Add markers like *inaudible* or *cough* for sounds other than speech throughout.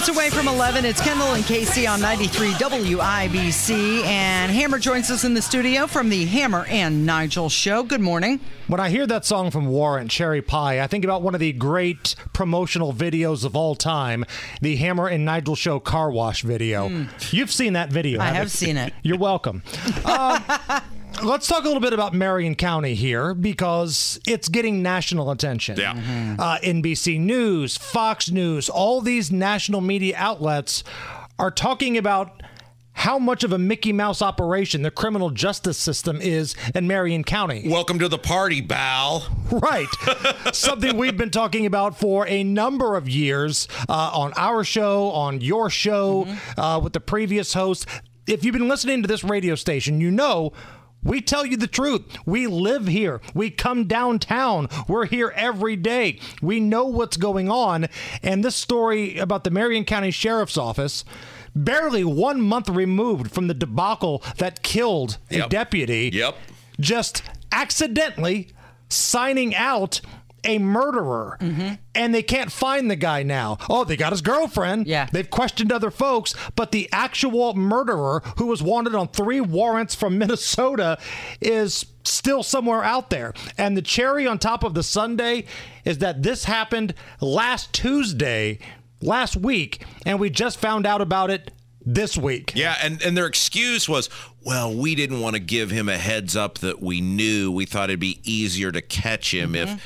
minutes away from 11. It's Kendall and Casey on 93 WIBC. And Hammer joins us in the studio from the Hammer and Nigel show. Good morning. When I hear that song from Warrant, Cherry Pie, I think about one of the great promotional videos of all time, the Hammer and Nigel Show car wash video. You've seen that video. I have you? seen it. You're welcome. Uh, *laughs* let's talk a little bit about Marion County here because it's getting national attention. Yeah. Uh, NBC News, Fox News, all these national media outlets are talking about how much of a Mickey Mouse operation the criminal justice system is in Marion County. Welcome to the party, Bal. Right. *laughs* Something we've been talking about for a number of years uh, on our show, on your show, uh, with the previous host. If you've been listening to this radio station, you know. We tell you the truth. We live here. We come downtown. We're here every day. We know what's going on. And this story about the Marion County Sheriff's Office, barely one month removed from the debacle that killed a deputy, Yep. just accidentally signing out a murderer mm-hmm. and they can't find the guy now. Oh, they got his girlfriend. Yeah. They've questioned other folks, but the actual murderer who was wanted on three warrants from *laughs* Minnesota is still somewhere out there. And the cherry on top of the Sunday is that this happened last Tuesday, last week, and we just found out about it this week. Yeah, and, and their excuse was, well, we didn't want to give him a heads up that we knew. We thought it'd be easier to catch him if mm-hmm.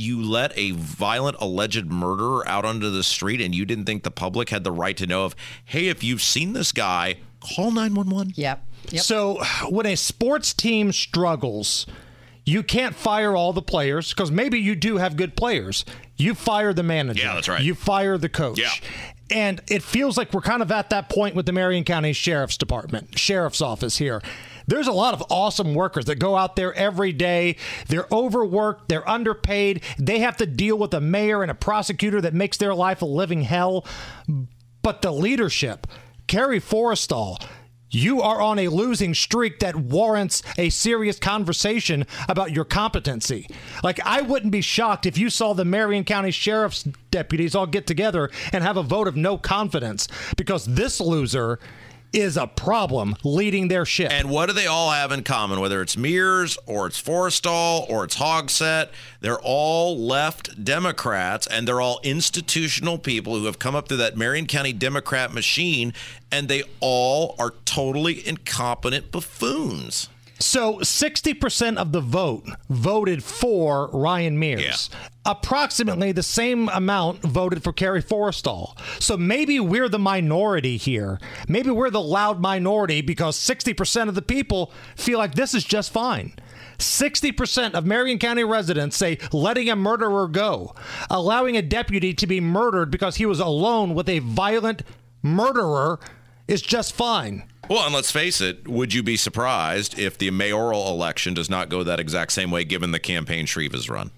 You let a violent alleged murderer out onto the street and you didn't think the public had the right to know of, hey, if you've seen this guy, call 911. Yep. Yep. So when a sports team struggles, you can't fire all the players because maybe you do have good players. You fire the manager. Yeah, that's right. You fire the coach. Yeah. And it feels like we're kind of at that point with the Marion County Sheriff's Department, Sheriff's Office here. There's a lot of awesome workers that go out there every day. They're overworked, they're underpaid. They have to deal with a mayor and a prosecutor that makes their life a living hell. But the leadership, Kerry Forestal, you are on a losing streak that warrants a serious conversation about your competency. Like, I wouldn't be shocked if you saw the Marion County Sheriff's deputies all get together and have a vote of no confidence because this loser is a problem leading their ship. And what do they all have in common? Whether it's Mears or it's Forestal or it's Hogsett, they're all left Democrats and they're all institutional people who have come up through that Marion County Democrat machine and they all are totally incompetent buffoons. So 60% of the vote voted for Ryan Mears. Approximately the same amount voted for Kerry Forestal. So maybe we're the minority here. Maybe we're the loud minority because 60% of the people feel like this is just fine. 60% of Marion County residents say letting a murderer go, allowing a deputy to be murdered because he was alone with a violent murderer is just fine. Well, and let's face it, would you be surprised if the mayoral election does not go that exact same way given the campaign Shreve has run?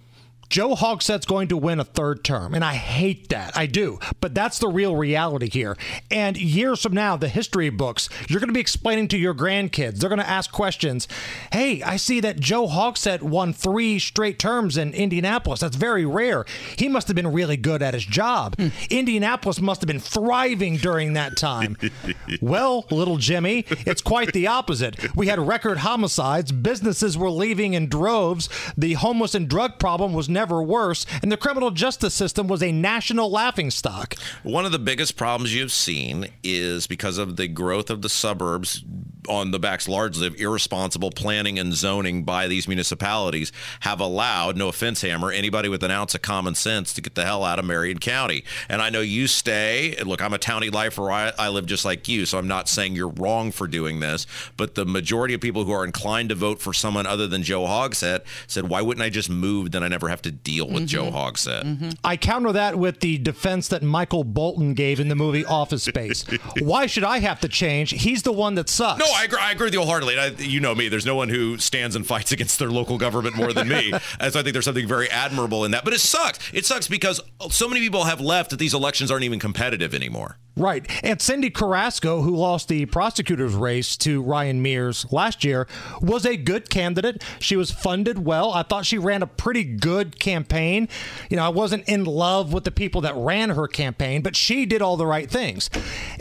Joe Hogsett's going to win a third term, and I hate that. I do. But that's the real reality here. And years from now, the history books, you're going to be explaining to your grandkids. They're going to ask questions. Hey, I see that Joe Hogsett won three straight terms in Indianapolis. That's very rare. He must have been really good at his job. Hmm. Indianapolis must have been thriving during that time. *laughs* well, little Jimmy, it's quite the opposite. We had record homicides, businesses were leaving in droves, the homeless and drug problem was never worse, and the criminal justice system was a national laughingstock. One of the biggest problems you've seen is because of the growth of the suburbs on the backs largely of irresponsible planning and zoning by these municipalities have allowed, no offense, Hammer, anybody with an ounce of common sense to get the hell out of Marion County. And I know you stay, and look, I'm a townie lifer. I, I live just like you, so I'm not saying you're wrong for doing this, but the majority of people who are inclined to vote for someone other than Joe Hogsett said, why wouldn't I just move? Then I never have to deal with Joe mm-hmm. Hogsett. Mm-hmm. I counter that with the defense that Michael Bolton gave in the movie Office Space. *laughs* Why should I have to change? He's the one that sucks. No, Oh, I agree, I agree with you wholeheartedly. I, you know me. There's no one who stands and fights *laughs* against their local government more than me. *laughs* and so I think there's something very admirable in that. But it sucks. It sucks because so many people have left that these elections aren't even competitive anymore. Right. And Cyndi Carrasco, who lost the prosecutor's race to Ryan Mears last year, was a good candidate. She was funded well. I thought she ran a pretty good campaign. You know, I wasn't in love with the people that ran her campaign, but she did all the right things.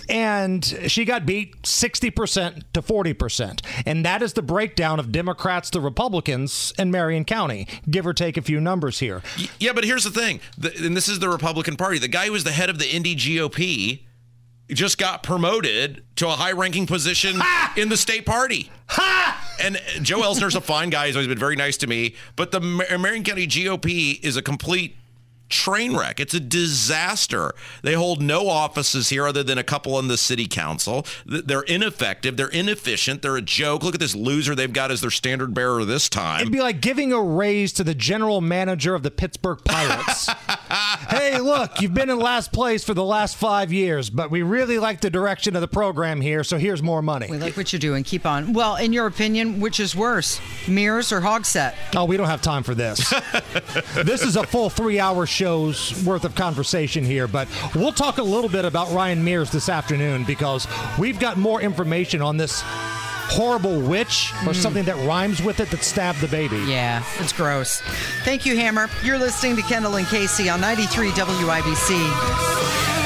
And she got beat 60% to 40%. And that is the breakdown of Democrats to Republicans in Marion County, give or take a few numbers here. Yeah, but here's the thing, the, and this is the Republican Party. The guy who was the head of the Indy GOP just got promoted to a high ranking position ha! in the state party. Ha! And uh, Joe Elsener's a fine guy. He's always been very nice to me. But the Marion County GOP is a complete train wreck. It's a disaster. They hold no offices here other than a couple on the city council. They're ineffective. They're inefficient. They're a joke. Look at this loser they've got as their standard bearer this time. It'd be like giving a raise to the general manager of the Pittsburgh Pirates. *laughs* *laughs* hey, look, you've been in last place for the last five years, but we really like the direction of the program here, so here's more money. We like what you're doing. Keep on. Well, in your opinion, which is worse, Mears or Hogsett? Oh, we don't have time for this. *laughs* this is a full three hour show's worth of conversation here, but we'll talk a little bit about Ryan Mears this afternoon because we've got more information on this horrible witch or mm. something that rhymes with it that stabbed the baby. Yeah, it's gross. Thank you, Hammer. You're listening to Kendall and Casey on 93 WIBC.